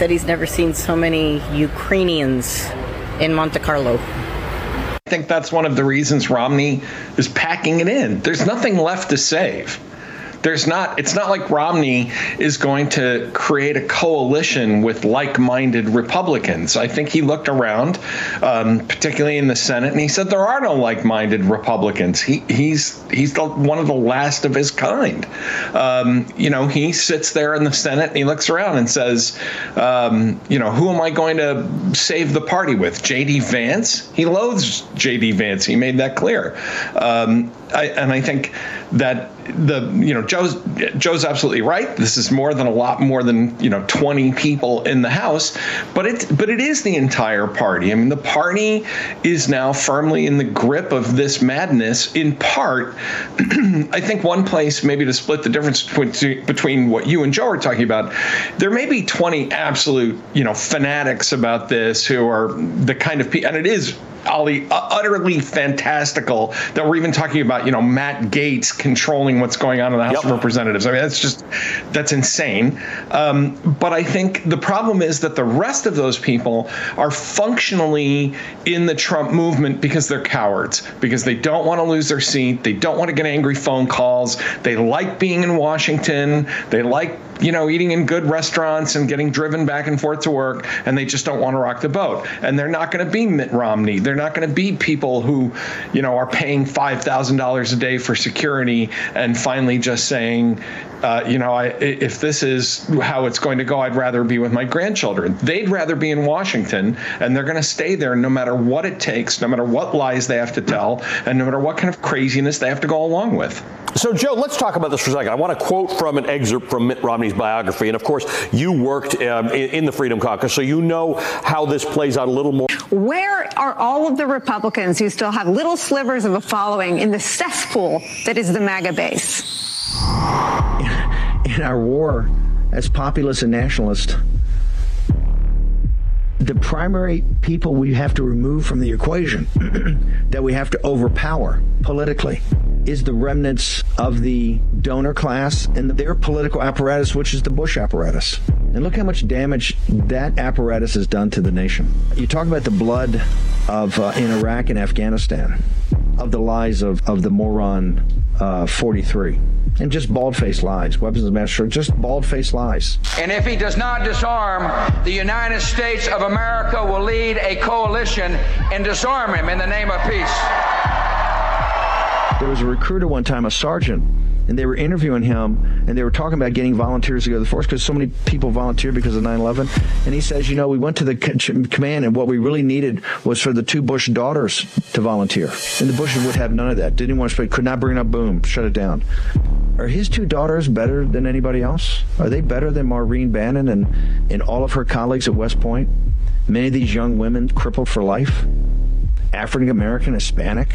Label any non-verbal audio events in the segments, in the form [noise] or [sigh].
Said he's never seen so many Ukrainians in Monte Carlo. I think that's one of the reasons Romney is packing it in. There's nothing left to save there's not it's not like Romney is going to create a coalition with like-minded Republicans. I think he looked around, um, particularly in the Senate, and he said there are no like-minded Republicans. He he's he's the, one of the last of his kind. Um, you know, he sits there in the Senate and he looks around and says, um, you know, who am I going to save the party with? J.D. Vance. He loathes J.D. Vance. He made that clear. Um, I, and I think that the you know Joe's Joe's absolutely right. This is more than a lot more than you know 20 people in the House, but it but it is the entire party. I mean, the party is now firmly in the grip of this madness. In part, [clears throat] I think one place maybe to split the difference between between what you and Joe are talking about, there may be 20 absolute you know fanatics about this who are the kind of people, and it is Ali, uh, utterly fantastical that we're even talking about, you know, Matt Gaetz controlling what's going on in the House yep. of Representatives. I mean, that's just, that's insane. Um, but I think the problem is that the rest of those people are functionally in the Trump movement because they're cowards, because they don't want to lose their seat. They don't want to get angry phone calls. They like being in Washington. They like you know, eating in good restaurants and getting driven back and forth to work, and they just don't want to rock the boat. And they're not going to be Mitt Romney. They're not going to be people who, you know, are paying five thousand dollars a day for security and finally just saying, Uh, you know, I, if this is how it's going to go, I'd rather be with my grandchildren. They'd rather be in Washington, and they're going to stay there no matter what it takes, no matter what lies they have to tell, and no matter what kind of craziness they have to go along with. So, Joe, let's talk about this for a second. I want to quote from an excerpt from Mitt Romney's biography. And of course, you worked um, in, in the Freedom Caucus, so you know how this plays out a little more. Where are all of the Republicans who still have little slivers of a following in the cesspool that is the MAGA base? In our war as populists and nationalists, the primary people we have to remove from the equation [clears throat] that we have to overpower politically is the remnants of the donor class and their political apparatus, which is the Bush apparatus. And look how much damage that apparatus has done to the nation. You talk about the blood of uh, in Iraq and Afghanistan, of the lies of, of the moron uh, 43 and just bald faced lies. Weapons of mass destruction, just bald faced lies. And if he does not disarm, the United States of America will lead a coalition and disarm him in the name of peace. There was a recruiter one time, a sergeant, and they were interviewing him and they were talking about getting volunteers to go to the force because so many people volunteered because of 9-11 and he says you know we went to the command and what we really needed was for the two bush daughters to volunteer. And the bushes would have none of that. Didn't want to could not bring up boom shut it down. Are his two daughters better than anybody else? Are they better than maureen bannon and, and all of her colleagues at west point? Many of these young women crippled for life? African american hispanic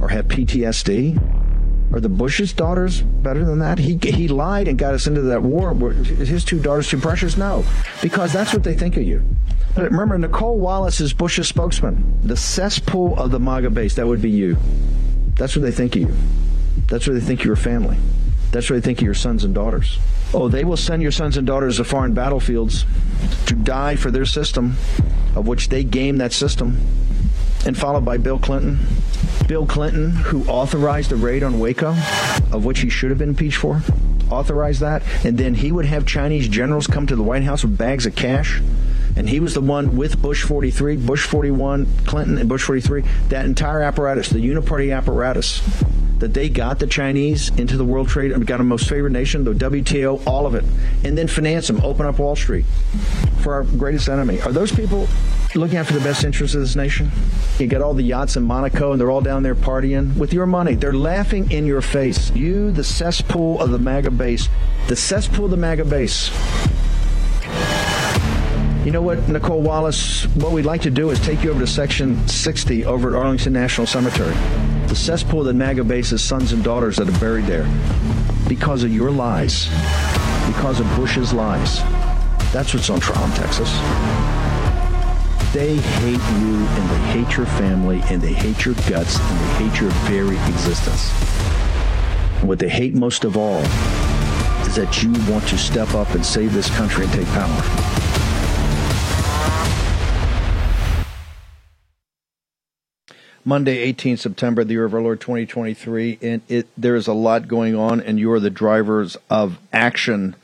or have ptsd are the Bush's daughters better than that? He, he lied and got us into that war. His two daughters too precious? No, because that's what they think of you. But remember, Nicolle Wallace is Bush's spokesman. The cesspool of the MAGA base, that would be you. That's what they think of you. That's what they think of your family. That's what they think of your sons and daughters. Oh, they will send your sons and daughters to foreign battlefields to die for their system, of which they game that system and followed by Bill Clinton. Bill Clinton, who authorized the raid on Waco, of which he should have been impeached for, authorized that. And then he would have Chinese generals come to the White House with bags of cash. And he was the one with Bush 43, Bush 41, Clinton, and Bush 43, that entire apparatus, the uniparty apparatus that they got the Chinese into the World Trade and got a most favored nation, the WTO, all of it, and then finance them, open up Wall Street for our greatest enemy. Are those people looking after the best interests of this nation? You got all the yachts in Monaco and they're all down there partying with your money. They're laughing in your face. You, the cesspool of the MAGA base, the cesspool of the MAGA base. You know what, Nicolle Wallace? What we'd like to do is take you over to Section 60 over at Arlington National Cemetery. The cesspool that MAGA bases sons and daughters that are buried there because of your lies, because of Bush's lies. That's what's on trial in Texas. They hate you and they hate your family and they hate your guts and they hate your very existence. And what they hate most of all is that you want to step up and save this country and take power. Monday, 18 September, the year of our Lord 2023, and it there is a lot going on, and you are the drivers of action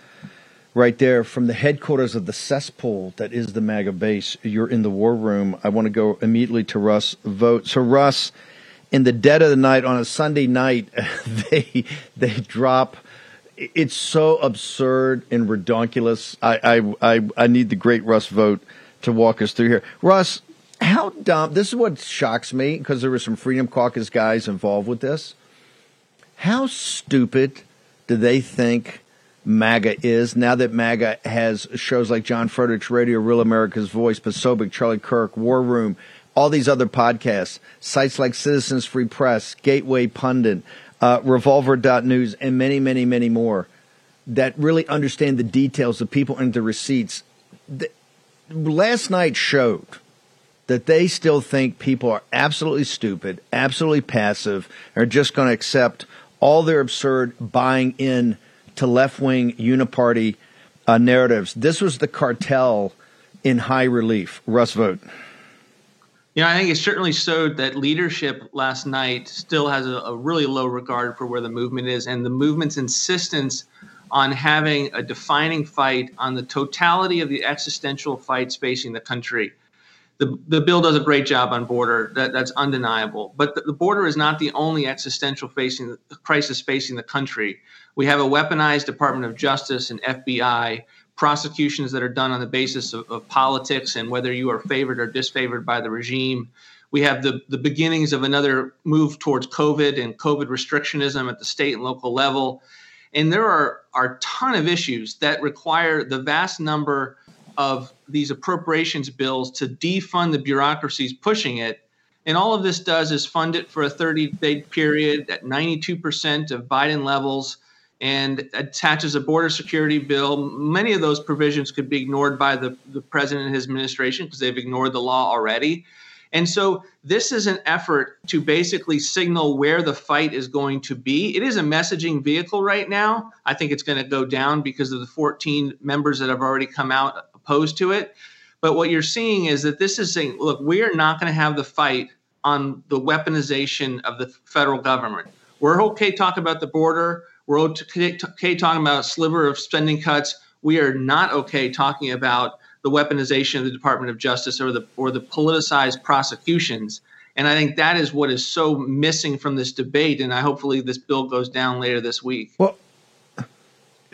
right there from the headquarters of the cesspool that is the MAGA base. You're in the war room. I want to go immediately to Russ Vought. So, Russ, in the dead of the night on a Sunday night, [laughs] they they drop. It's so absurd and ridiculous. I I I, I need the great Russ Vought to walk us through here. Russ, how dumb this is what shocks me because there were some freedom caucus guys involved with this how stupid do they think MAGA is now that MAGA has shows like John Frederick's Radio, Real America's Voice, Posobiec, Charlie Kirk, War Room, all these other podcasts, sites like Citizens Free Press, Gateway Pundit, uh, Revolver.news, and many, many, many more that really understand the details, the people and the receipts. The, last night showed that they still think people are absolutely stupid, absolutely passive, are just going to accept all their absurd buying in to left wing uniparty uh, narratives. This was the cartel in high relief. Russ Vought. You know, I think it certainly showed that leadership last night still has a, a really low regard for where the movement is, and the movement's insistence on having a defining fight on the totality of the existential fights facing the country the, the bill does a great job on border. That, that's undeniable. But the, the border is not the only existential facing crisis facing the country. We have a weaponized Department of Justice and FBI prosecutions that are done on the basis of, of politics and whether you are favored or disfavored by the regime. We have the, the beginnings of another move towards COVID and COVID restrictionism at the state and local level. And there are, are a ton of issues that require the vast number of these appropriations bills to defund the bureaucracies pushing it. And all of this does is fund it for a 30 day period at 92% of Biden levels and attaches a border security bill. Many of those provisions could be ignored by the, the president and his administration because they've ignored the law already. And so this is an effort to basically signal where the fight is going to be. It is a messaging vehicle right now. I think it's going to go down because of the 14 members that have already come out opposed to it. But what you're seeing is that this is saying, look, we are not going to have the fight on the weaponization of the federal government. We're okay talking about the border. We're okay talking about a sliver of spending cuts. We are not okay talking about the weaponization of the Department of Justice or the or the politicized prosecutions. And I think that is what is so missing from this debate. And I hopefully this bill goes down later this week. Well,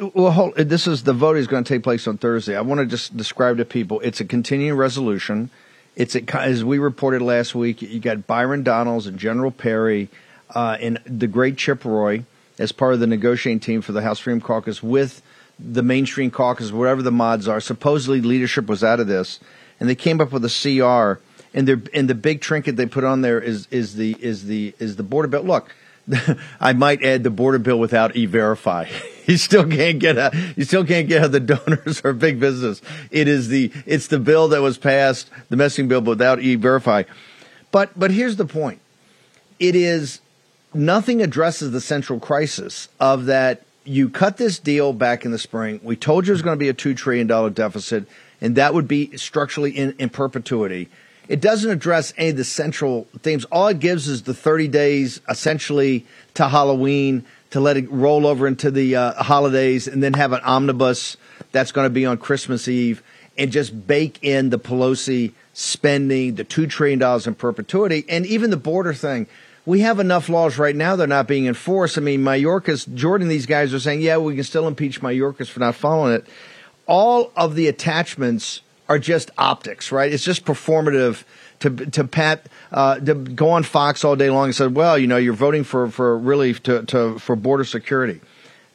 well, hold, this is the vote is going to take place on Thursday. I want to just describe to people it's a continuing resolution. It's a, as we reported last week. You got Byron Donalds and General Perry uh, and the great Chip Roy as part of the negotiating team for the House Freedom Caucus with the mainstream caucus, whatever the mods are. Supposedly, leadership was out of this, and they came up with a CR. And and the big trinket they put on there is is the is the is the border bill. Look, [laughs] I might add the border bill without e-verify. [laughs] you still can't get a, you still can't get the [laughs] donors or big business. It is the it's the bill that was passed, the messing bill without e-verify. But but here's the point. It is nothing addresses the central crisis of that you cut this deal back in the spring. We told you it was going to be a $2 trillion deficit, and that would be structurally in, in perpetuity. It doesn't address any of the central themes. All it gives is the 30 days essentially to Halloween to let it roll over into the uh, holidays and then have an omnibus that's going to be on Christmas Eve and just bake in the Pelosi spending, the $2 trillion in perpetuity, and even the border thing. We have enough laws right now that are not being enforced. I mean, Mayorkas, Jordan, these guys are saying, yeah, we can still impeach Mayorkas for not following it. All of the attachments are just optics, right? It's just performative to to pat uh, to go on Fox all day long and said, well, you know, you're voting for for really to, to for border security.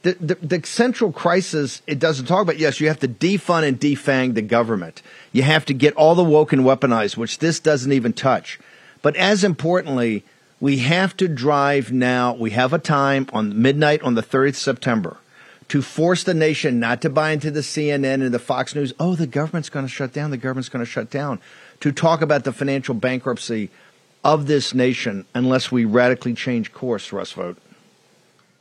The, the, the central crisis it doesn't talk about. Yes, you have to defund and defang the government. You have to get all the woke and weaponized, which this doesn't even touch. But as importantly, we have to drive now. We have a time on midnight on the 30th September to force the nation not to buy into the CNN and the Fox News. Oh, the government's going to shut down. The government's going to shut down. To talk about the financial bankruptcy of this nation unless we radically change course, Russ Vought.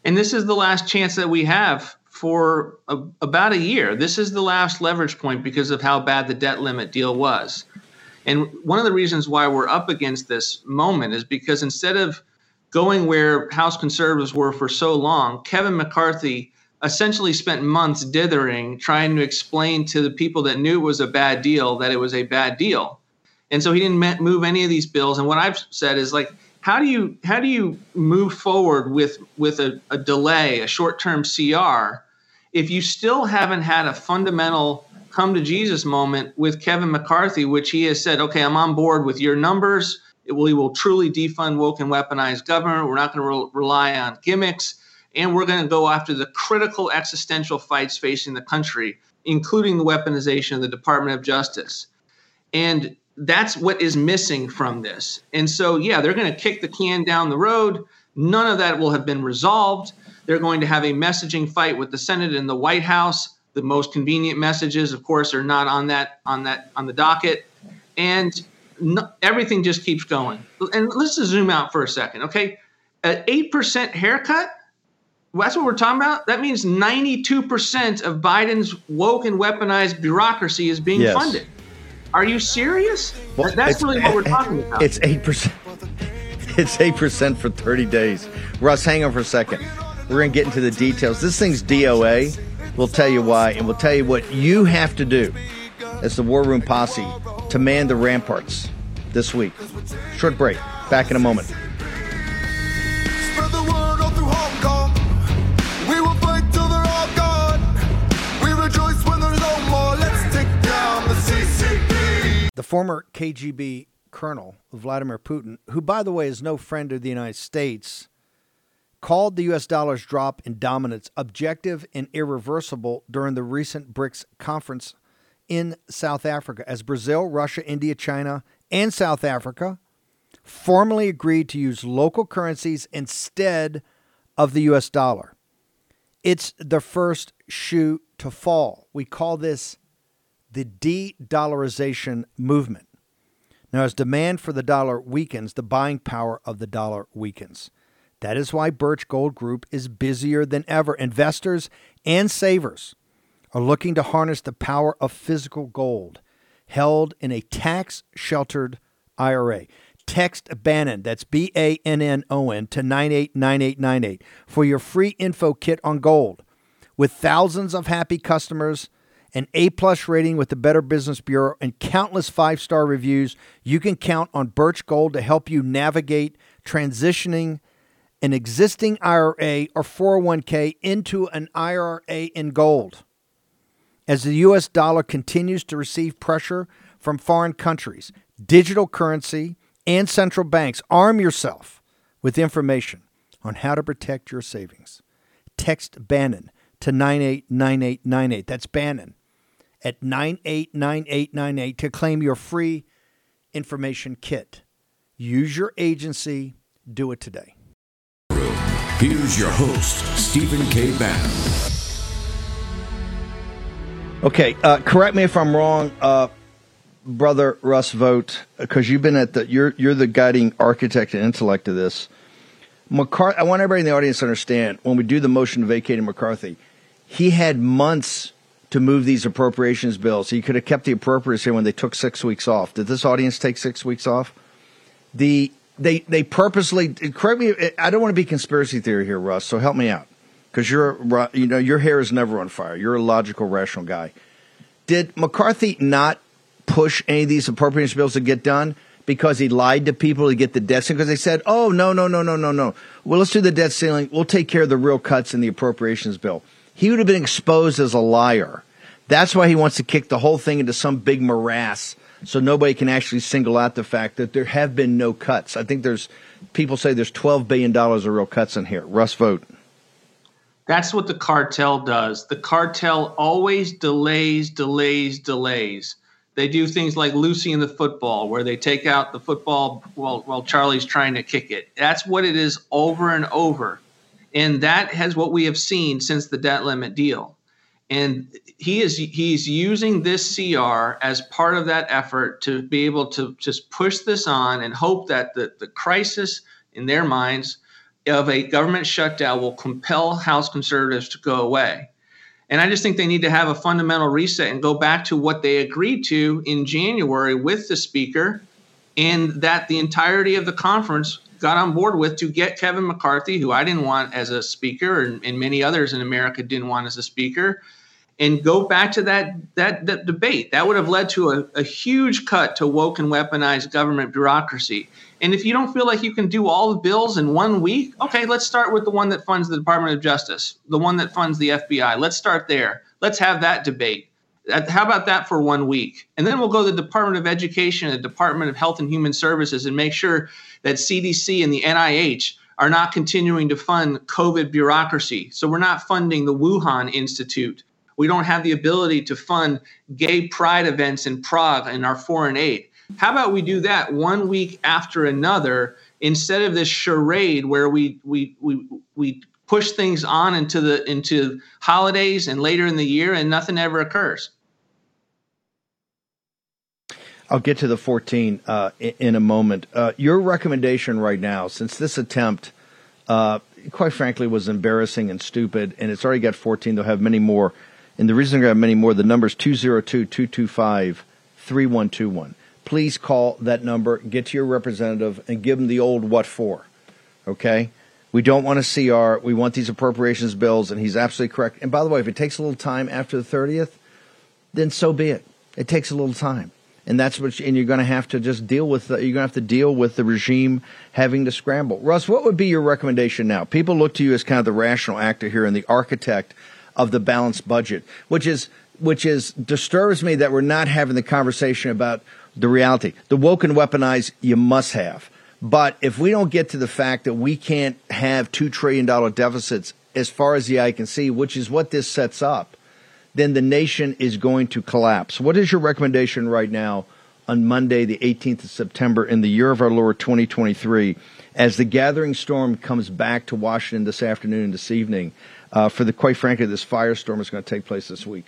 And this is the last chance that we have for a, about a year. This is the last leverage point because of how bad the debt limit deal was. And one of the reasons why we're up against this moment is because instead of going where House conservatives were for so long, Kevin McCarthy essentially spent months dithering trying to explain to the people that knew it was a bad deal that it was a bad deal. And so he didn't move any of these bills. And what I've said is like, how do you how do you move forward with with a, a delay, a short term CR, if you still haven't had a fundamental come to Jesus moment with Kevin McCarthy, which he has said, okay, I'm on board with your numbers. We will truly defund woke and weaponized government. We're not going to re- rely on gimmicks and we're going to go after the critical existential fights facing the country, including the weaponization of the Department of Justice. And that's what is missing from this. And so, yeah, they're going to kick the can down the road. None of that will have been resolved. They're going to have a messaging fight with the Senate and the White House. The most convenient messages, of course, are not on that on that on the docket, and no, everything just keeps going. And let's just zoom out for a second, okay? An eight percent haircut that's what we're talking about. That means 92% of Biden's woke and weaponized bureaucracy is being yes. funded. Are you serious? Well, that's really what we're talking about. [laughs] It's 8%. It's 8% for 30 days. Russ, hang on for a second. We're going to get into the details. This thing's DOA. We'll tell you why, and we'll tell you what you have to do as the War Room Posse to man the ramparts this week. Short break. Back in a moment. Former KGB colonel, Vladimir Putin, who, by the way, is no friend of the United States, called the U.S. dollar's drop in dominance objective and irreversible during the recent BRICS conference in South Africa as Brazil, Russia, India, China, and South Africa formally agreed to use local currencies instead of the US dollar. It's the first shoe to fall. We call this the de dollarization movement. Now, as demand for the dollar weakens, the buying power of the dollar weakens. That is why Birch Gold Group is busier than ever. Investors and savers are looking to harness the power of physical gold held in a tax sheltered IRA. Text Bannon, that's B A N N O N, to 989898 for your free info kit on gold. With thousands of happy customers, an A plus rating with the Better Business Bureau, and countless five star reviews, you can count on Birch Gold to help you navigate transitioning an existing IRA or 401k into an IRA in gold. As the US dollar continues to receive pressure from foreign countries, digital currency, and central banks, arm yourself with information on how to protect your savings. Text Bannon to 989898. That's Bannon at 989898 to claim your free information kit. Use your agency, do it today. Here's your host, Stephen K. Bannon. Okay, uh, correct me if I'm wrong, uh, brother Russ Vought, because you've been at the you're you're the guiding architect and intellect of this. McCarthy, I want everybody in the audience to understand when we do the motion vacating McCarthy, he had months to move these appropriations bills. He could have kept the appropriations here when they took six weeks off. Did this audience take six weeks off? The they they purposely correct me. I don't want to be conspiracy theory here, Russ. So help me out because you're you know your hair is never on fire. You're a logical, rational guy. Did McCarthy not push any of these appropriations bills to get done because he lied to people to get the debt ceiling? Because they said, "Oh no, no, no, no, no, no. Well, let's do the debt ceiling. We'll take care of the real cuts in the appropriations bill." He would have been exposed as a liar. That's why he wants to kick the whole thing into some big morass so nobody can actually single out the fact that there have been no cuts. I think there's people say there's 12 billion dollars of real cuts in here. Russ Vought. That's what the cartel does. The cartel always delays, delays, delays. They do things like Lucy in the football, where they take out the football while, while Charlie's trying to kick it. That's what it is over and over. And that has what we have seen since the debt limit deal. And he is he's using this CR as part of that effort to be able to just push this on and hope that the, the crisis in their minds of a government shutdown will compel House conservatives to go away. And I just think they need to have a fundamental reset and go back to what they agreed to in January with the speaker, and that the entirety of the conference got on board with to get Kevin McCarthy, who I didn't want as a speaker, and, and many others in America didn't want as a speaker, and go back to that that, that debate. That would have led to a, a huge cut to woke and weaponized government bureaucracy. And if you don't feel like you can do all the bills in one week, okay, let's start with the one that funds the Department of Justice, the one that funds the FBI. Let's start there. Let's have that debate. Uh, how about that for one week? And then we'll go to the Department of Education the Department of Health and Human Services and make sure that CDC and the NIH are not continuing to fund COVID bureaucracy. So we're not funding the Wuhan Institute. We don't have the ability to fund gay pride events in Prague in our foreign aid. How about we do that one week after another instead of this charade where we we we we push things on into the into holidays and later in the year and nothing ever occurs. I'll get to the 14 uh, in a moment. Uh, your recommendation right now, since this attempt, uh, quite frankly, was embarrassing and stupid, and it's already got 14, they'll have many more. And the reason they're going to have many more, the number is 202 225 3121 please call that number, get to your representative, and give them the old what for. Okay? We don't want a CR. We want these appropriations bills, and he's absolutely correct. And by the way, if it takes a little time after the 30th, then so be it. It takes a little time. And that's what. And you're going to have to just deal with. The, you're going to have to deal with the regime having to scramble. Russ, what would be your recommendation now? People look to you as kind of the rational actor here and the architect of the balanced budget, which is which is disturbs me that we're not having the conversation about the reality. The woke and weaponized, you must have. But if we don't get to the fact that we can't have $2 trillion deficits as far as the eye can see, which is what this sets up, then the nation is going to collapse. What is your recommendation right now on Monday, the 18th of September, in the year of our Lord 2023, as the gathering storm comes back to Washington this afternoon and this evening, uh, for the quite frankly, this firestorm is going to take place this week?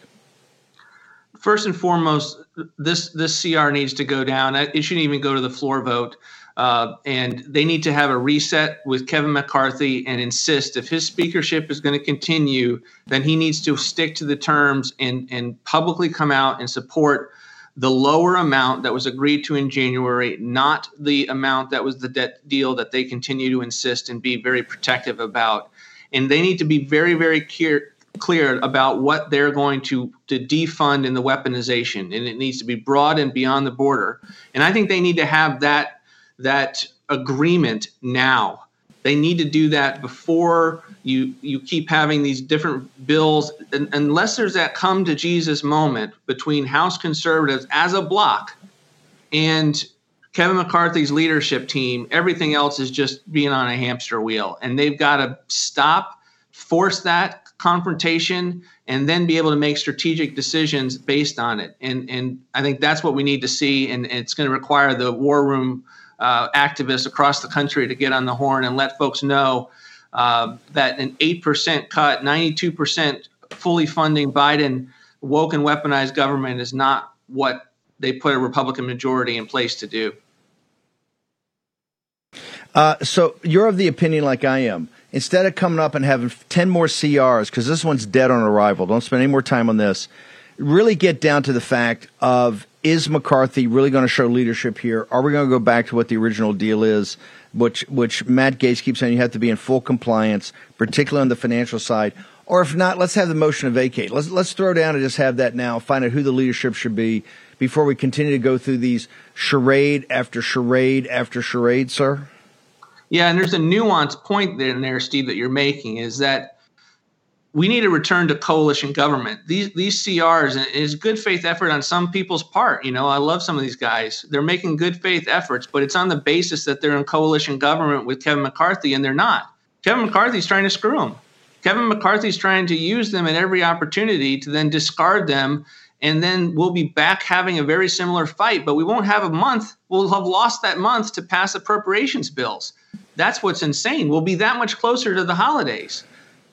First and foremost, this this CR needs to go down. It shouldn't even go to the floor vote. Uh, and they need to have a reset with Kevin McCarthy and insist if his speakership is going to continue, then he needs to stick to the terms and, and publicly come out and support the lower amount that was agreed to in January, not the amount that was the debt deal that they continue to insist and be very protective about. And they need to be very, very clear, clear about what they're going to, to defund in the weaponization. And it needs to be broad and beyond the border. And I think they need to have that that agreement now. They need to do that before you you keep having these different bills, and, unless there's that come to Jesus moment between House conservatives as a block and Kevin McCarthy's leadership team. Everything else is just being on a hamster wheel, and they've got to stop, force that confrontation, and then be able to make strategic decisions based on it. And and I think that's what we need to see, and it's going to require the war room uh, activists across the country to get on the horn and let folks know uh, that an 8% cut, 92% fully funding Biden woke and weaponized government is not what they put a Republican majority in place to do. Uh, so you're of the opinion, like I am, instead of coming up and having 10 more CRs, because this one's dead on arrival, don't spend any more time on this, really get down to the fact of is McCarthy really going to show leadership here? Are we going to go back to what the original deal is, which which Matt Gaetz keeps saying you have to be in full compliance, particularly on the financial side? Or if not, let's have the motion to vacate. Let's let's throw down and just have that now. Find out who the leadership should be before we continue to go through these charade after charade after charade, sir. Yeah, and there's a nuanced point there in there, Steve, that you're making is that we need to return to coalition government. These these CRs is good faith effort on some people's part. You know, I love some of these guys. They're making good faith efforts, but it's on the basis that they're in coalition government with Kevin McCarthy, and they're not. Kevin McCarthy's trying to screw them. Kevin McCarthy's trying to use them at every opportunity to then discard them, and then we'll be back having a very similar fight. But we won't have a month. We'll have lost that month to pass appropriations bills. That's what's insane. We'll be that much closer to the holidays.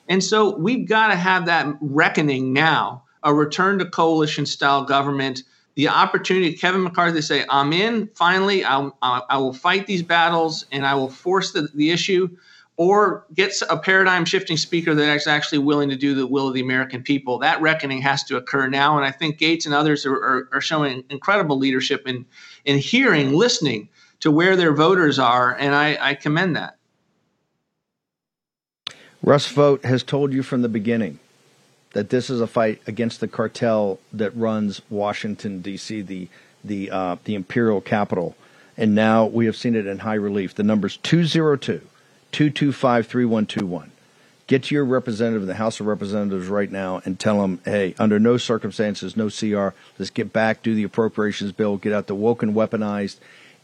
And so we've got to have that reckoning now, a return to coalition style government, the opportunity, Kevin McCarthy to say, I'm in, finally, I'll, I will fight these battles and I will force the, the issue, or get a paradigm shifting speaker that is actually willing to do the will of the American people. That reckoning has to occur now. And I think Gaetz and others are, are, are showing incredible leadership in, in hearing, listening to where their voters are. And I, I commend that. Russ Vought has told you from the beginning that this is a fight against the cartel that runs Washington D.C., the the uh, the imperial capital, and now we have seen it in high relief. The number's 202 225 3121. Get to your representative in the House of Representatives right now and tell them, hey, under no circumstances, no CR. Let's get back, do the appropriations bill, get out the woke and weaponized,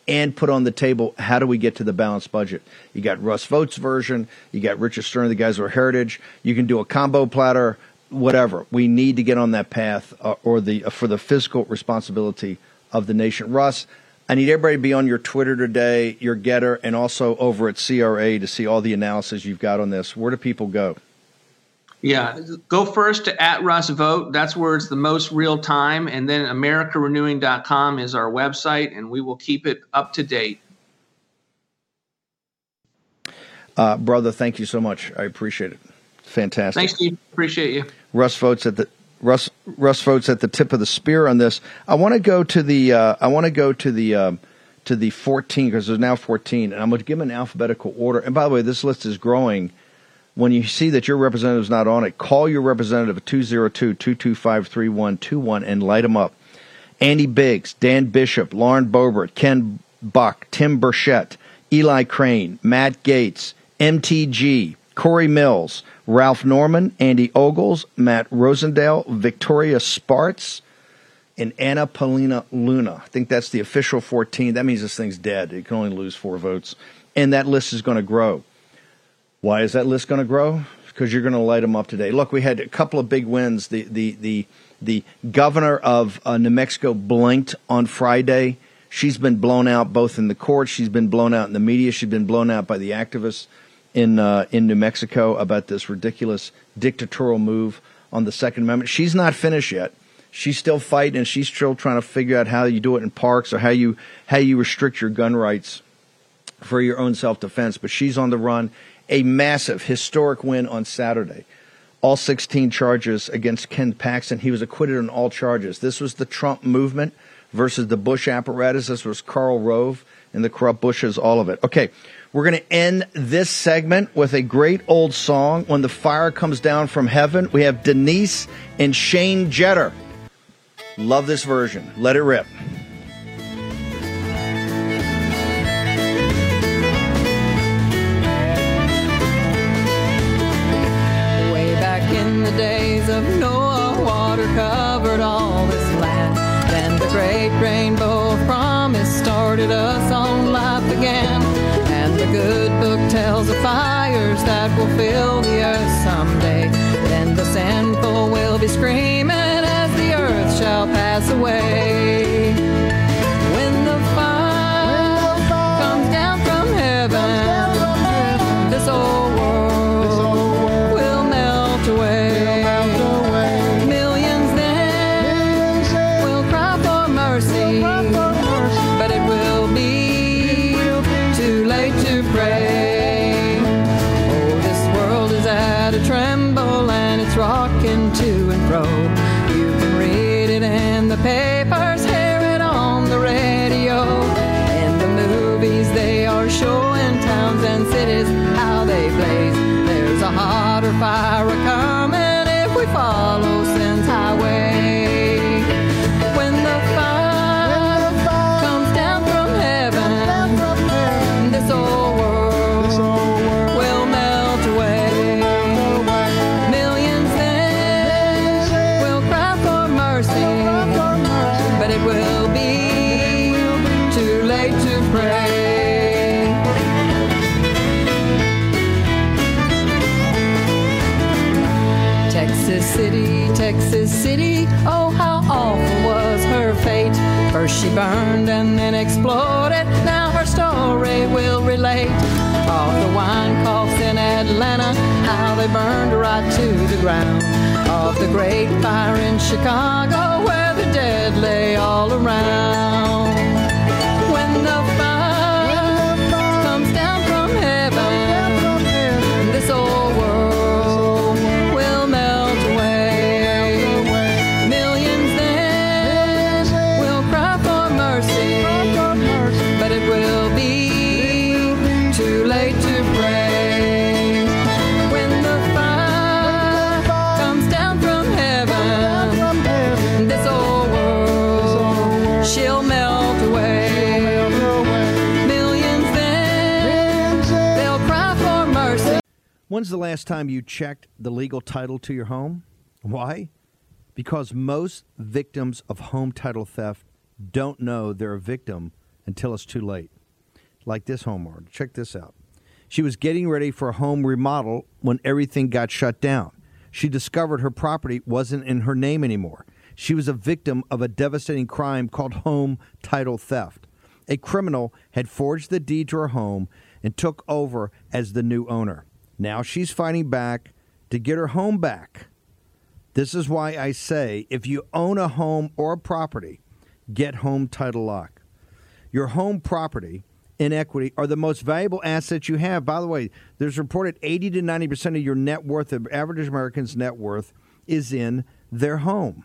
and put on the table how do we get to the balanced budget. You got Russ Vought's version, you got Richard Stern, the guys who are Heritage. You can do a combo platter, whatever. We need to get on that path uh, or the uh, for the fiscal responsibility of the nation. Russ, I need everybody to be on your Twitter today, your Gettr, and also over at CRA to see all the analysis you've got on this. Where do people go? Yeah, go first to at Russ Vought. That's where it's the most real time. And then AmericaRenewing.com is our website, and we will keep it up to date. Uh, brother, thank you so much. I appreciate it. Fantastic. Thanks, Steve. Appreciate you. Russ Vought's at the Russ Russ Vought's at the tip of the spear on this. I want to go to the uh, I want to go to the um, to the 14 because there's now 14, and I'm going to give them an alphabetical order. And by the way, this list is growing when you see that your representative is not on it, call your representative at 202 225 3121 and light them up. Andy Biggs, Dan Bishop, Lauren Boebert, Ken Buck, Tim Burchett, Eli Crane, Matt Gaetz, MTG, Corey Mills, Ralph Norman, Andy Ogles, Matt Rosendale, Victoria Spartz, and Anna Paulina Luna. I think that's the official 14. That means this thing's dead. It can only lose four votes. And that list is going to grow. Why is that list going to grow? Because you're going to light them up today. Look, we had a couple of big wins. The the the the governor of uh, New Mexico blinked on Friday. She's been blown out both in the courts. She's been blown out in the media. She's been blown out by the activists in uh, in New Mexico about this ridiculous dictatorial move on the Second Amendment. She's not finished yet. She's still fighting, and she's still trying to figure out how you do it in parks or how you how you restrict your gun rights for your own self defense. But she's on the run. A massive, historic win on Saturday. All 16 charges against Ken Paxton. He was acquitted on all charges. This was the Trump movement versus the Bush apparatus. This was Karl Rove and the corrupt Bushes, all of it. Okay, we're going to end this segment with a great old song. When the fire comes down from heaven, we have Denise and Shane Jetter. Love this version. Let it rip. Texas City, Texas City, oh how awful was her fate. First she burned and then exploded, now her story will relate. Of the Winecoffs in Atlanta, how they burned right to the ground. Of the great fire in Chicago, where the dead lay all around. When's the last time you checked the legal title to your home? Why? Because most victims of home title theft don't know they're a victim until it's too late. Like this homeowner. Check this out. She was getting ready for a home remodel when everything got shut down. She discovered her property wasn't in her name anymore. She was a victim of a devastating crime called home title theft. A criminal had forged the deed to her home and took over as the new owner. Now she's fighting back to get her home back. This is why I say if you own a home or a property, get home title lock. Your home property and equity are the most valuable assets you have. By the way, there's reported 80 to 90% of your net worth, of average American's net worth, is in their home.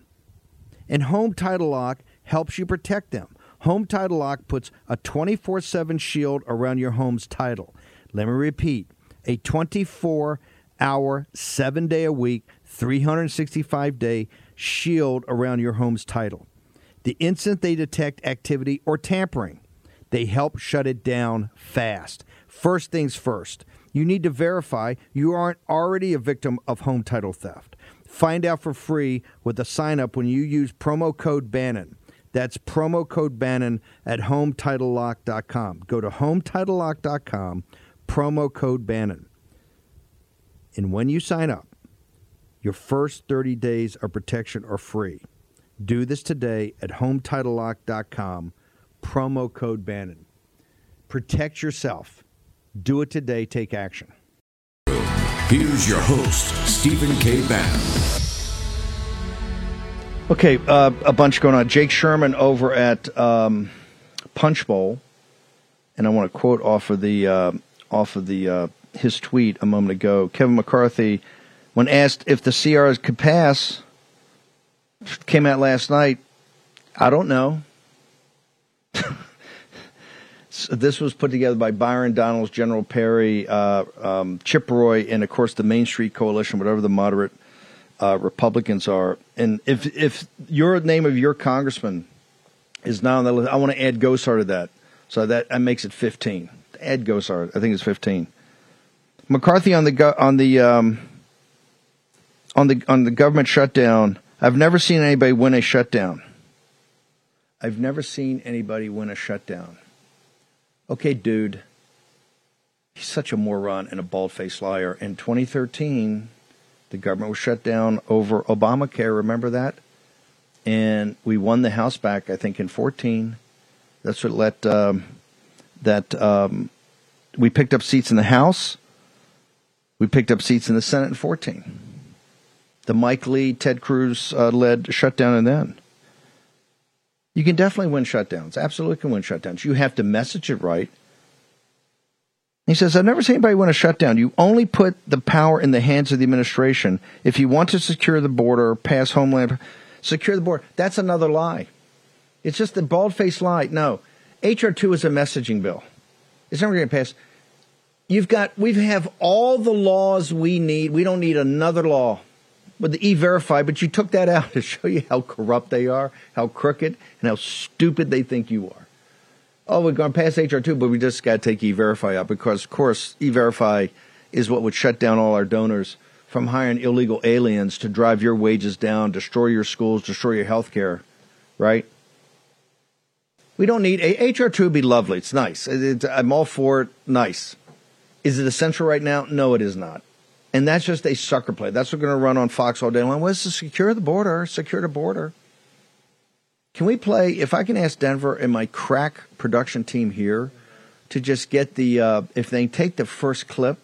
And Home Title Lock helps you protect them. Home Title Lock puts a 24 7 shield around your home's title. Let me repeat a 24 hour, seven day a week, 365 day shield around your home's title. The instant they detect activity or tampering, they help shut it down fast. First things first, you need to verify you aren't already a victim of home title theft. Find out for free with a sign up when you use promo code Bannon. That's promo code Bannon at HomeTitleLock.com. Go to HomeTitleLock.com, promo code Bannon. And when you sign up, your first 30 days of protection are free. Do this today at HomeTitleLock.com, promo code Bannon. Protect yourself. Do it today. Take action. Here's your host, Stephen K. Bannon. Okay, uh, a bunch going on. Jake Sherman over at um, Punchbowl, and I want to quote off of the uh, off of the uh, his tweet a moment ago. Kevin McCarthy, when asked if the CRs could pass, came out last night. I don't know. [laughs] So this was put together by Byron Donalds, General Perry, uh, um, Chip Roy, and of course the Main Street Coalition, whatever the moderate uh, Republicans are. And if if your name of your congressman is not on the list, I want to add Gosar to that. So that, that makes it 15. Add Gosar. I think it's 15. McCarthy on the go- on the um, on the on the government shutdown. I've never seen anybody win a shutdown. I've never seen anybody win a shutdown. Okay, dude. He's such a moron and a bald faced liar. In 2013, the government was shut down over Obamacare. Remember that? And we won the House back, I think, in 14. That's what let um, that um, we picked up seats in the House. We picked up seats in the Senate in 14. The Mike Lee, Ted Cruz uh, led shutdown, and then you can definitely win shutdowns. Absolutely can win shutdowns. You have to message it right. He says, I've never seen anybody win a shutdown. You only put the power in the hands of the administration. If you want to secure the border, pass homeland, secure the border. That's another lie. It's just a bald faced lie. No. HR2 is a messaging bill. It's never going to pass. You've got, we have all the laws we need. We don't need another law with the e-verify, but you took that out [laughs] to show you how corrupt they are, how crooked, and how stupid they think you are. Oh, we're going to pass HR2, but we just got to take e-verify out because, of course, e-verify is what would shut down all our donors from hiring illegal aliens to drive your wages down, destroy your schools, destroy your health care, right? We don't need HR2 would be lovely. It's nice. I'm all for it. Nice. Is it essential right now? No, it is not. And that's just a sucker play. That's what's going to run on Fox all day long. What's to secure the border? Secure the border. Can we play? If I can ask Denver and my crack production team here to just get the, uh, if they take the first clip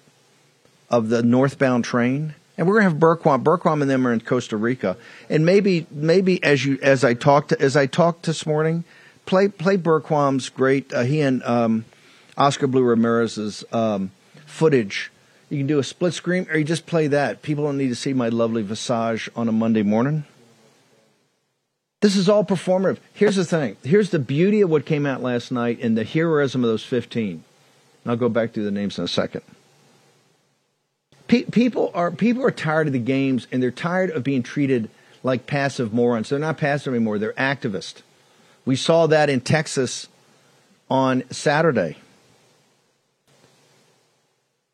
of the northbound train, and we're gonna have Bergquam. Bergquam and them are in Costa Rica, and maybe, maybe as you, as I talked, as I talked this morning, play play Bergquam's great. Uh, he and um, Oscar Blue Ramirez's um, footage. You can do a split screen, or you just play that. People don't need to see my lovely visage on a Monday morning. This is all performative. Here's the thing. Here's the beauty of what came out last night and the heroism of those 15. And I'll go back to the names in a second. Pe- people are people are tired of the games and they're tired of being treated like passive morons. They're not passive anymore. They're activists. We saw that in Texas on Saturday.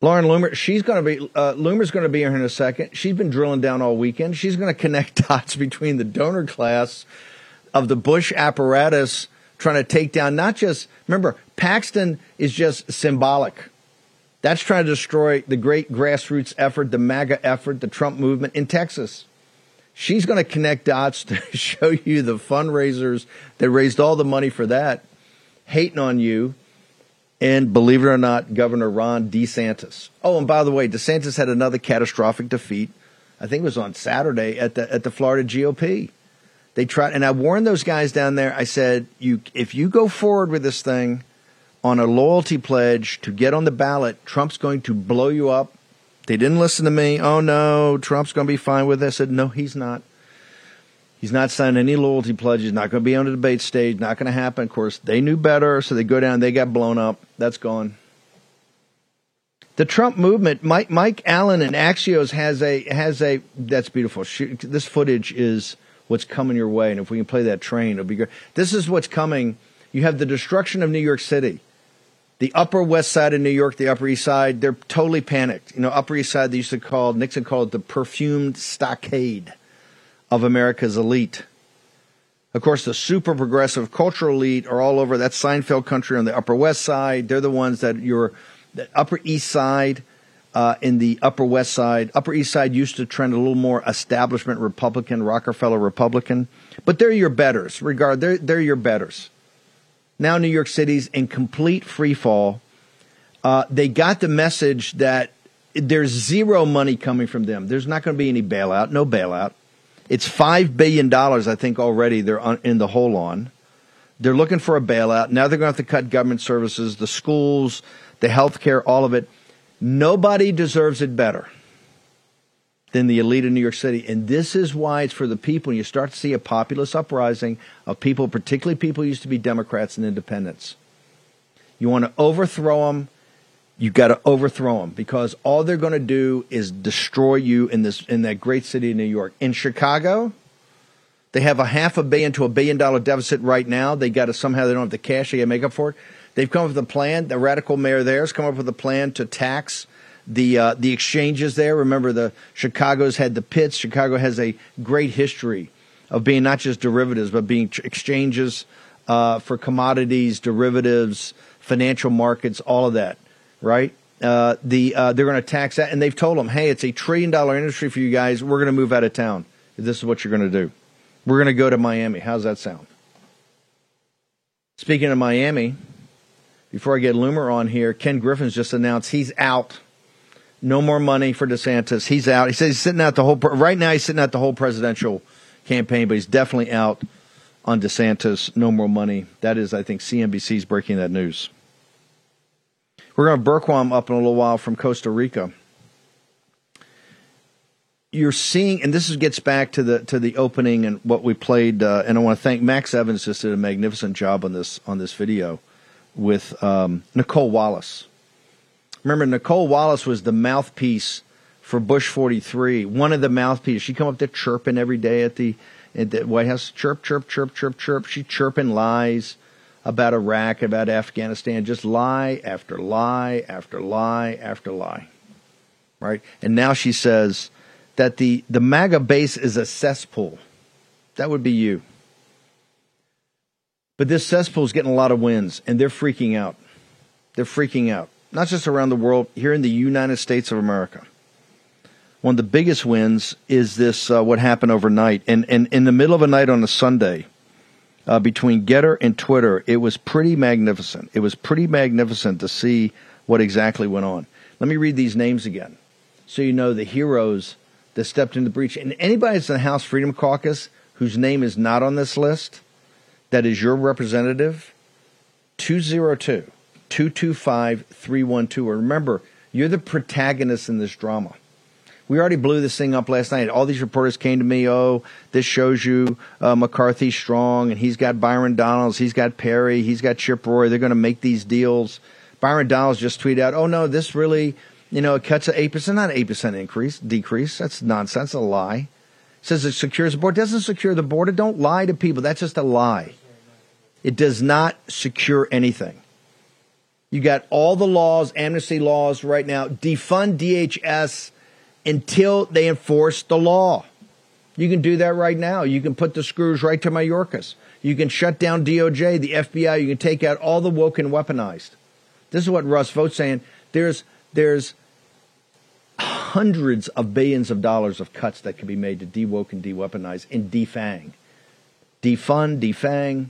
Laura Loomer, she's going to be uh, Loomer's going to be here in a second. She's been drilling down all weekend. She's going [laughs] to connect dots between the donor class of the Bush apparatus trying to take down not just remember Paxton is just symbolic. That's trying to destroy the great grassroots effort, the MAGA effort, the Trump movement in Texas. She's going to connect dots [laughs] to show you the fundraisers that raised all the money for that, hating on you. And believe it or not, Governor Ron DeSantis. Oh, and by the way, DeSantis had another catastrophic defeat. I think it was on Saturday at the at the Florida GOP. They tried, and I warned those guys down there. I said, "You, if you go forward with this thing on a loyalty pledge to get on the ballot, Trump's going to blow you up." They didn't listen to me. Oh no, Trump's going to be fine with this. I said, "No, he's not." He's not signing any loyalty pledges, not going to be on the debate stage, not going to happen. Of course, they knew better, so they go down, they got blown up. That's gone. The Trump movement, Mike, Mike Allen and Axios has a, has a, that's beautiful. This footage is what's coming your way. And if we can play that train, it'll be great. This is what's coming. You have the destruction of New York City. The Upper West Side of New York, the Upper East Side, they're totally panicked. You know, Upper East Side, they used to call, Nixon called it the perfumed stockade of America's elite. Of course, the super progressive cultural elite are all over. That's Seinfeld country on the Upper West Side. They're the ones that you're, the Upper East Side, uh, in the Upper West Side. Upper East Side used to trend a little more establishment Republican, Rockefeller Republican, but they're your betters. Regard, they're they're your betters. Now New York City's in complete free fall. Uh, they got the message that there's zero money coming from them. There's not going to be any bailout, no bailout. It's five billion dollars, I think, already. They're on, in the hole on. They're looking for a bailout. Now they're going to have to cut government services, the schools, the health care, all of it. Nobody deserves it better than the elite of New York City. And this is why it's for the people. You start to see a populist uprising of people, particularly people who used to be Democrats and independents. You want to overthrow them. You've got to overthrow them because all they're going to do is destroy you in this in that great city of New York. In Chicago, they have a half a billion to a billion dollar deficit right now. They got to somehow they don't have the cash. They got to make up for it. They've come up with a plan. The radical mayor there has come up with a plan to tax the uh, the exchanges there. Remember, the Chicago's had the pits. Chicago has a great history of being not just derivatives, but being exchanges uh, for commodities, derivatives, financial markets, all of that. Right? Uh, the uh, they're going to tax that, and they've told them, hey, it's a trillion dollar industry for you guys. We're going to move out of town. This is what you're going to do. We're going to go to Miami. How's that sound? Speaking of Miami, before I get Loomer on here, Ken Griffin's just announced he's out. No more money for DeSantis. He's out. He says he's sitting out the whole. Right now, he's sitting out the whole presidential campaign, but he's definitely out on DeSantis. No more money. That is, I think, CNBC's breaking that news. We're going to Bergquam up in a little while from Costa Rica. You're seeing, and this is, gets back to the to the opening and what we played. Uh, and I want to thank Max Evans. Just did a magnificent job on this on this video with um, Nicolle Wallace. Remember, Nicolle Wallace was the mouthpiece for Bush 43, one of the mouthpieces. She come up there chirping every day at the, at the White House, chirp, chirp, chirp, chirp, chirp. She chirping lies about Iraq, about Afghanistan, just lie after lie after lie after lie. Right? And now she says that the, the MAGA base is a cesspool. That would be you. But this cesspool is getting a lot of wins, and they're freaking out. They're freaking out, not just around the world, here in the United States of America. One of the biggest wins is this uh, what happened overnight. And, and in the middle of a night on a Sunday, uh, between Gettr and Twitter, it was pretty magnificent. It was pretty magnificent to see what exactly went on. Let me read these names again so you know the heroes that stepped into the breach. And anybody that's in the House Freedom Caucus whose name is not on this list, that is your representative, 202 225 312. Remember, you're the protagonist in this drama. We already blew this thing up last night. All these reporters came to me. Oh, this shows you uh, McCarthy strong, and he's got Byron Donalds, he's got Perry, he's got Chip Roy. They're going to make these deals. Byron Donalds just tweeted out, "Oh no, this really, you know, it cuts at eight percent, not eight percent increase, decrease. That's nonsense, a lie." says it secures the border. Doesn't secure the border. Don't lie to people. That's just a lie. It does not secure anything. You got all the laws, amnesty laws right now. Defund DHS until they enforce the law. You can do that right now. You can put the screws right to Mayorkas. You can shut down DOJ, the FBI. You can take out all the woke and weaponized. This is what Russ Vought's saying. There's there's hundreds of billions of dollars of cuts that can be made to de-woke and de-weaponize and defang. Defund, defang,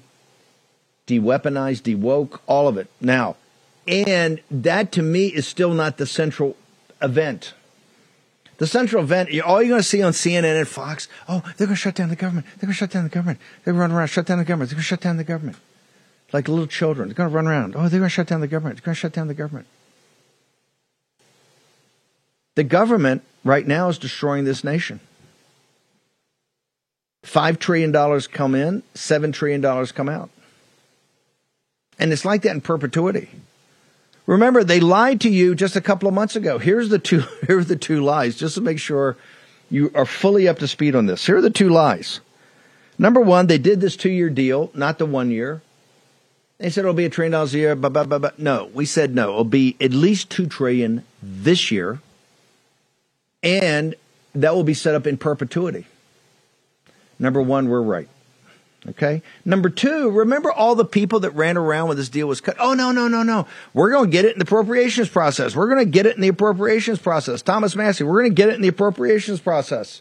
de-weaponize, de-woke, all of it. Now, and that to me is still not the central event. The central event, all you're going to see on CNN and Fox, oh, they're going to shut down the government. They're going to shut down the government. To run around, shut down the government. They're going to shut down the government. Like little children. They're going to run around. Oh, they're going to shut down the government. They're going to shut down the government. The government right now is destroying this nation. $5 trillion come in, $7 trillion come out. And it's like that in perpetuity. Remember, they lied to you just a couple of months ago. Here's the two, [laughs] here's the two lies, just to make sure you are fully up to speed on this. Here are the two lies. Number one, they did this two year deal, not the one year. They said it'll be a trillion dollars a year. Blah, blah, blah, blah. No, we said no. It'll be at least two trillion this year, and that will be set up in perpetuity. Number one, we're right. Okay. Number two, remember all the people that ran around when this deal was cut? Oh, no, no, no, no. We're going to get it in the appropriations process. We're going to get it in the appropriations process. Thomas Massie, we're going to get it in the appropriations process.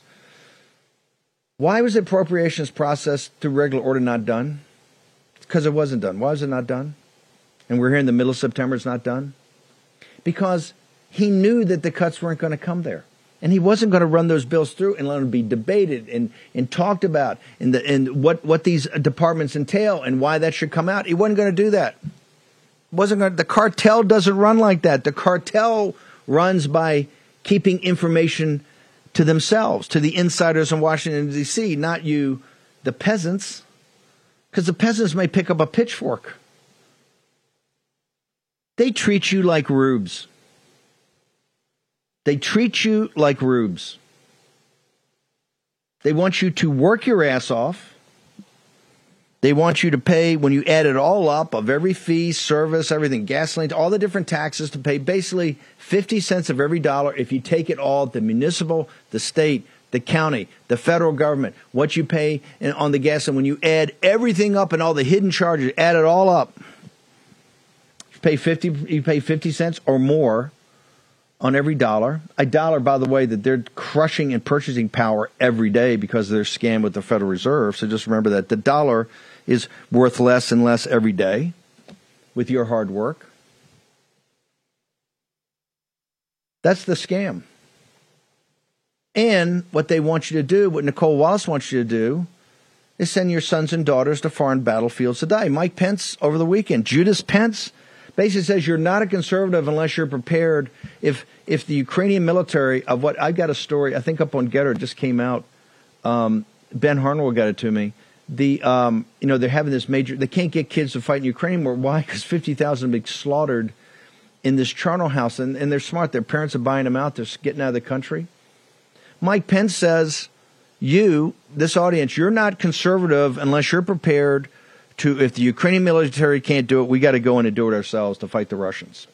Why was the appropriations process through regular order not done? Because it wasn't done. Why was it not done? And we're here in the middle of September, it's not done? Because he knew that the cuts weren't going to come there. And he wasn't going to run those bills through and let them be debated and, and talked about and, the, and what, what these departments entail and why that should come out. He wasn't going to do that. Wasn't going to, the cartel doesn't run like that. The cartel runs by keeping information to themselves, to the insiders in Washington, D.C., not you, the peasants, because the peasants may pick up a pitchfork. They treat you like rubes. They treat you like rubes. They want you to work your ass off. They want you to pay, when you add it all up, of every fee, service, everything, gasoline, all the different taxes, to pay basically 50 cents of every dollar if you take it all the municipal, the state, the county, the federal government, what you pay on the gas. And when you add everything up and all the hidden charges, add it all up, you pay 50, you pay 50 cents or more on every dollar. A dollar, by the way, that they're crushing in purchasing power every day because they're scammed with the Federal Reserve. So just remember that the dollar is worth less and less every day with your hard work. That's the scam. And what they want you to do, what Nicolle Wallace wants you to do, is send your sons and daughters to foreign battlefields to die. Mike Pence over the weekend, Judas Pence basically says you're not a conservative unless you're prepared. If if the Ukrainian military of what I've got a story, I think up on Gettr just came out. Um, ben Harnwell got it to me. The um, you know they're having this major. They can't get kids to fight in Ukraine anymore. Why? Because fifty thousand been slaughtered in this charnel house, and, and they're smart. Their parents are buying them out. They're getting out of the country. Mike Pence says, "You, this audience, you're not conservative unless you're prepared to if the Ukrainian military can't do it, we got to go in and do it ourselves to fight the Russians.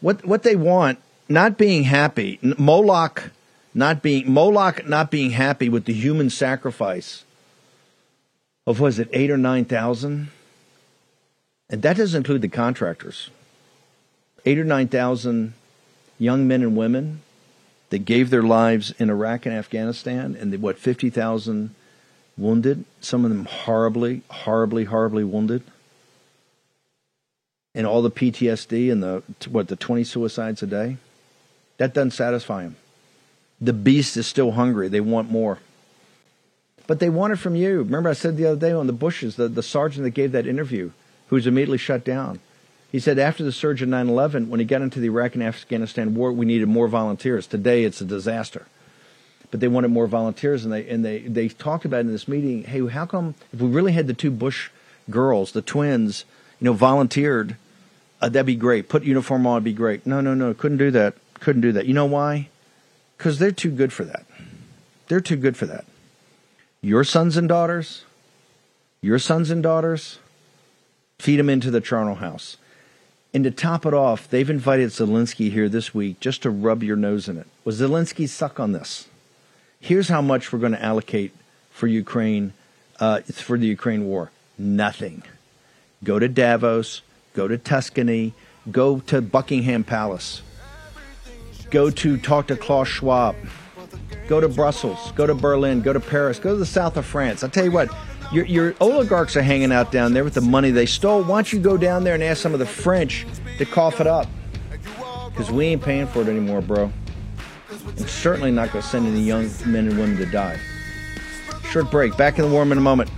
What what they want, not being happy, Moloch not being Moloch not being happy with the human sacrifice of was it eight or nine thousand, and that doesn't include the contractors. Eight or nine thousand young men and women that gave their lives in Iraq and Afghanistan, and the, what fifty thousand wounded, some of them horribly, horribly, horribly wounded. And all the PTSD and the, what, the 20 suicides a day? That doesn't satisfy them. The beast is still hungry. They want more. But they want it from you. Remember, I said the other day on the bushes, the, the sergeant that gave that interview, who was immediately shut down. He said after the surge of 9 11, when he got into the Iraq and Afghanistan war, we needed more volunteers. Today, it's a disaster but they wanted more volunteers, and they and they they talked about in this meeting, hey, how come if we really had the two Bush girls, the twins, you know, volunteered, uh, that'd be great. Put uniform on, it'd be great. No, no, no, couldn't do that. Couldn't do that. You know why? Because they're too good for that. They're too good for that. Your sons and daughters, your sons and daughters, feed them into the charnel house. And to top it off, they've invited Zelensky here this week just to rub your nose in it. Was Zelensky suck on this? Here's how much we're going to allocate for Ukraine, uh, for the Ukraine war. Nothing. Go to Davos, go to Tuscany, go to Buckingham Palace, go to talk to Klaus Schwab, go to Brussels, go to Berlin, go to Paris, go to the south of France. I'll tell you what, your, your oligarchs are hanging out down there with the money they stole. Why don't you go down there and ask some of the French to cough it up? Because we ain't paying for it anymore, bro and certainly not going to send any young men and women to die. Short break. Back in the warm in a moment.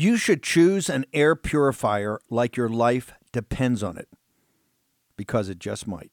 You should choose an air purifier like your life depends on it, because it just might.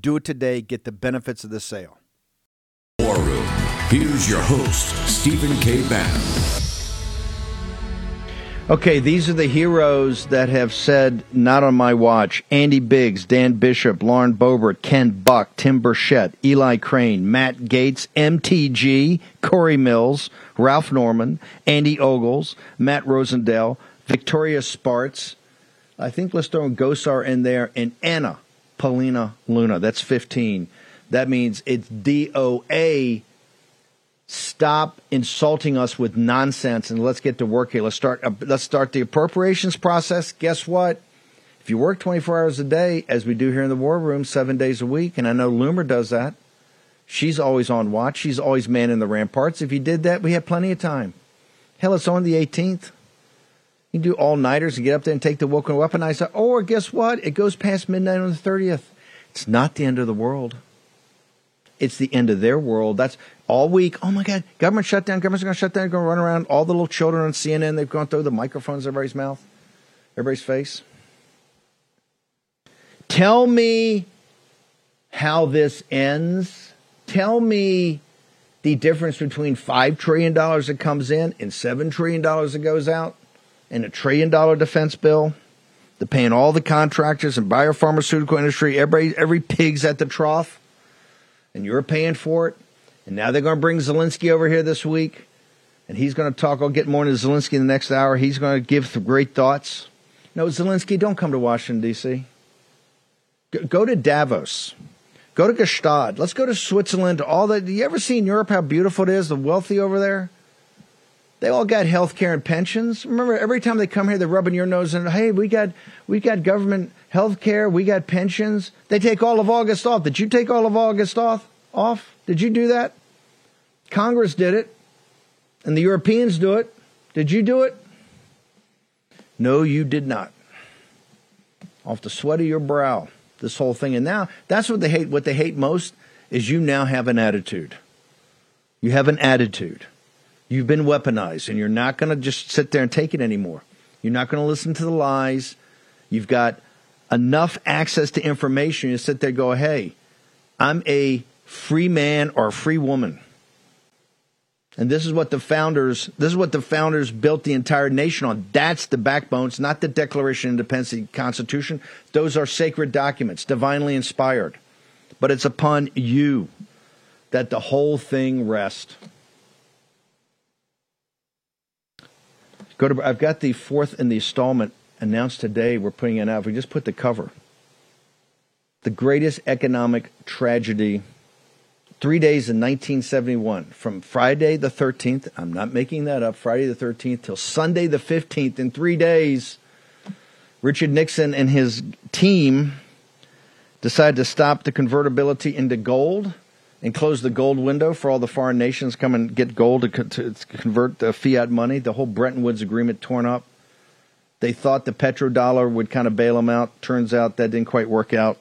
do it today, get the benefits of the sale. War Room. Here's your host, Stephen K. Bannon. Okay, these are the heroes that have said, not on my watch. Andy Biggs, Dan Bishop, Lauren Boebert, Ken Buck, Tim Burchett, Eli Crane, Matt Gaetz, MTG, Corey Mills, Ralph Norman, Andy Ogles, Matt Rosendale, Victoria Spartz. I think let's throw Gosar in there, and Anna Paulina Luna. That's 15. That means it's DOA stop insulting us with nonsense and let's get to work here. Let's start. Uh, let's start the appropriations process. Guess what? If you work 24 hours a day, as we do here in the war room, seven days a week, and I know Loomer does that, she's always on watch. She's always manning the ramparts. If you did that, we have plenty of time. Hell, it's on the 18th. You do all nighters and get up there and take the Woken weaponized. Oh, or guess what? It goes past midnight on the 30th. It's not the end of the world. It's the end of their world. That's all week. Oh my God, government shutdown. Government's going to shut down. They're going to run around. All the little children on CNN, they've gone through the microphones in everybody's mouth, everybody's face. Tell me how this ends. Tell me the difference between $5 trillion that comes in and $7 trillion that goes out and a trillion dollar defense bill. They're paying all the contractors and biopharmaceutical industry. Everybody, every pig's at the trough, and you're paying for it. And now they're going to bring Zelensky over here this week, and he's going to talk. I'll get more into Zelensky in the next hour. He's going to give some great thoughts. No, Zelensky, don't come to Washington D.C. Go, go to Davos. Go to Gstaad. Let's go to Switzerland. All that. You ever seen Europe? How beautiful it is. The wealthy over there. They all got health care and pensions. Remember, every time they come here, they're rubbing your nose and hey, we got we got government health care, we got pensions. They take all of August off. Did you take all of August off? Off? Did you do that? Congress did it, and the Europeans do it. Did you do it? No, you did not. Off the sweat of your brow, this whole thing. And now that's what they hate. What they hate most is you now have an attitude. You have an attitude. You've been weaponized, and you're not going to just sit there and take it anymore. You're not going to listen to the lies. You've got enough access to information. You sit there and go, hey, I'm a free man or a free woman. And this is what the founders this is what the founders built the entire nation on. That's the backbone. It's not the Declaration of Independence, the Constitution. Those are sacred documents, divinely inspired. But it's upon you that the whole thing rests. Go to I've got the fourth in the installment announced today. We're putting it out. If we just put the cover. The greatest economic tragedy three days in 1971 from Friday the 13th. I'm not making that up. Friday the 13th till Sunday the 15th. In three days, Richard Nixon and his team decided to stop the convertibility into gold and close the gold window for all the foreign nations come and get gold to, to convert the fiat money. The whole Bretton Woods agreement torn up. They thought the petrodollar would kind of bail them out. Turns out that didn't quite work out.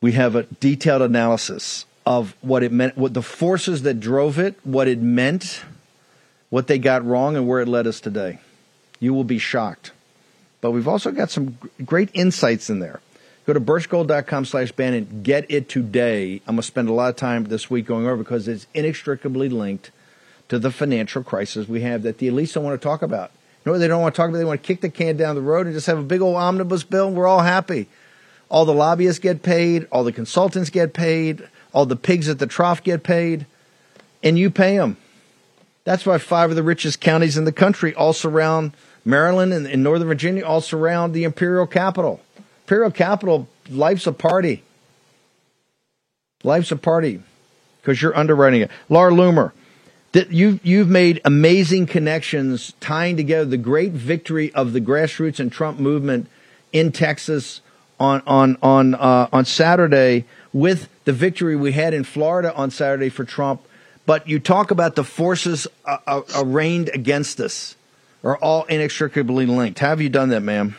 We have a detailed analysis of what it meant, what the forces that drove it, what it meant, what they got wrong, and where it led us today. You will be shocked. But we've also got some great insights in there. Go to birchgold.com slash Bannon. Get it today. I'm going to spend a lot of time this week going over because it's inextricably linked. to the financial crisis we have that the elites don't want to talk about. You know they don't want to talk about? They want to kick the can down the road and just have a big old omnibus bill and we're all happy. All the lobbyists get paid, all the consultants get paid, all the pigs at the trough get paid, and you pay them. That's why five of the richest counties in the country all surround Maryland and, and Northern Virginia, all surround the imperial capital. Imperial capital, life's a party. Life's a party because you're underwriting it. Laura Loomer, that you you've made amazing connections tying together the great victory of the grassroots and Trump movement in Texas on on on uh, on Saturday with the victory we had in Florida on Saturday for Trump. But you talk about the forces uh, uh, arraigned against us are all inextricably linked. How have you done that, ma'am?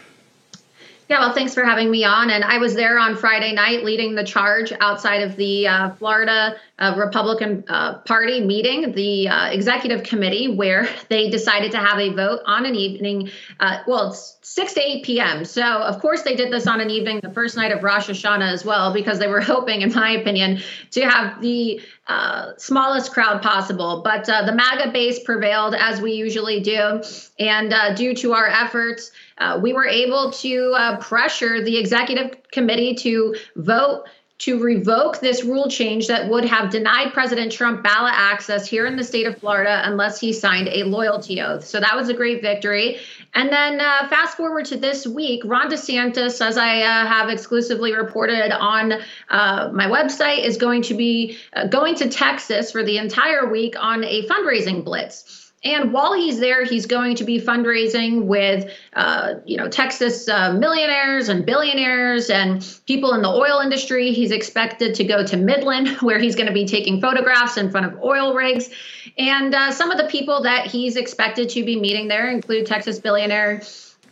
Yeah, well, thanks for having me on. And I was there on Friday night leading the charge outside of the uh, Florida uh, Republican uh, Party meeting, the uh, executive committee, where [laughs] they decided to have a vote on an evening. Uh, well, it's 6 to 8 p.m. So, of course, they did this on an evening, the first night of Rosh Hashanah as well, because they were [laughs] hoping, in my opinion, to have the uh, smallest crowd possible. But the MAGA base prevailed as we usually do. And due to our efforts, uh, we were able to uh, pressure the executive committee to vote to revoke this rule change that would have denied President Trump ballot access here in the state of Florida unless he signed a loyalty oath. So that was a great victory. And then uh, fast forward to this week, Ron DeSantis, as I uh, have exclusively reported on uh, my website, is going to be uh, going to Texas for the entire week on a fundraising blitz. And while he's there, he's going to be fundraising with, uh, you know, Texas uh, millionaires and billionaires and people in the oil industry. He's expected to go to Midland, [laughs] where he's going to be taking photographs in front of oil rigs. And uh, some of the people that he's expected to be meeting there include Texas billionaire.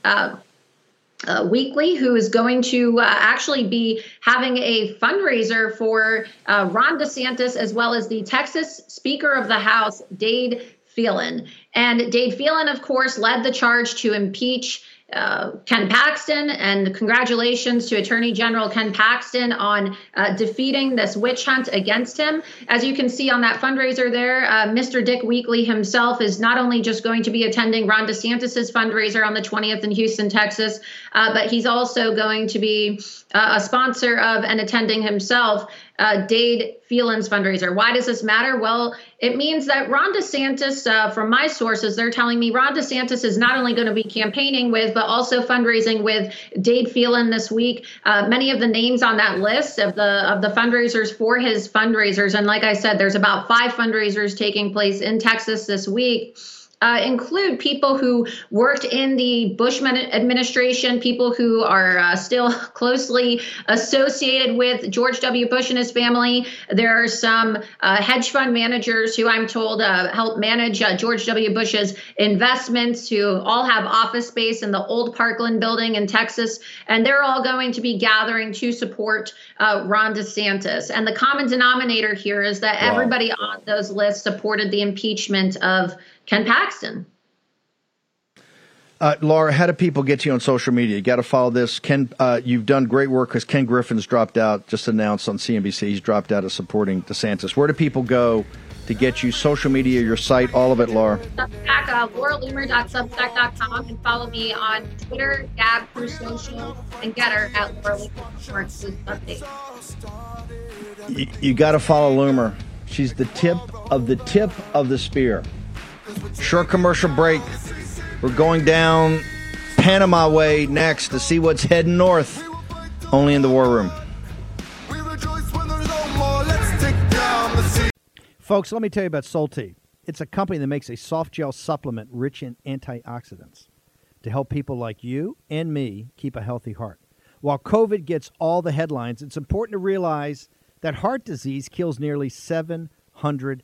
Uh, uh, Weekley, who is going to uh, actually be having a fundraiser for uh, Ron DeSantis, as well as the Texas Speaker of the House, Dade Phelan. And Dade Phelan, of course, led the charge to impeach uh, Ken Paxton, and congratulations to Attorney General Ken Paxton on uh, defeating this witch hunt against him. As you can see on that fundraiser there, uh, Mr. Dick Weekley himself is not only just going to be attending Ron DeSantis's fundraiser on the 20th in Houston, Texas, uh, but he's also going to be uh, a sponsor of and attending himself uh, Dade Phelan's fundraiser. Why does this matter? Well, it means that Ron DeSantis, uh, from my sources, they're telling me Ron DeSantis is not only going to be campaigning with, but also fundraising with Dade Phelan this week. Uh, many of the names on that list of the of the fundraisers for his fundraisers, and like I said, there's about five fundraisers taking place in Texas this week uh, include people who worked in the Bush administration, people who are uh, still [laughs] closely associated with George W. Bush and his family. There are some uh, hedge fund managers who I'm told uh, help manage uh, George W. Bush's investments, who all have office space in the old Parkland building in Texas. And they're all going to be gathering to support uh, Ron DeSantis. And the common denominator here is that wow. everybody on those lists supported the impeachment of Ken Paxton. Uh, Laura, how do people get to you on social media? You got to follow this. Ken, uh, you've done great work because Ken Griffin's dropped out. Just announced on CNBC he's dropped out of supporting DeSantis. Where do people go to get you? Social media, your site, all of it, Laura. Substack, uh, lauraloomer.substack.com, and follow me on Twitter, Gab, Truth Social, and Gettr at Laura Loomer for exclusive updates. You, you got to follow Loomer. She's the tip of the tip of the spear. Short commercial break. We're going down Panama Way next to see what's heading north. Only in the War Room. Folks, let me tell you about Solti. It's a company that makes a soft gel supplement rich in antioxidants to help people like you and me keep a healthy heart. While COVID gets all the headlines, it's important to realize that heart disease kills nearly 700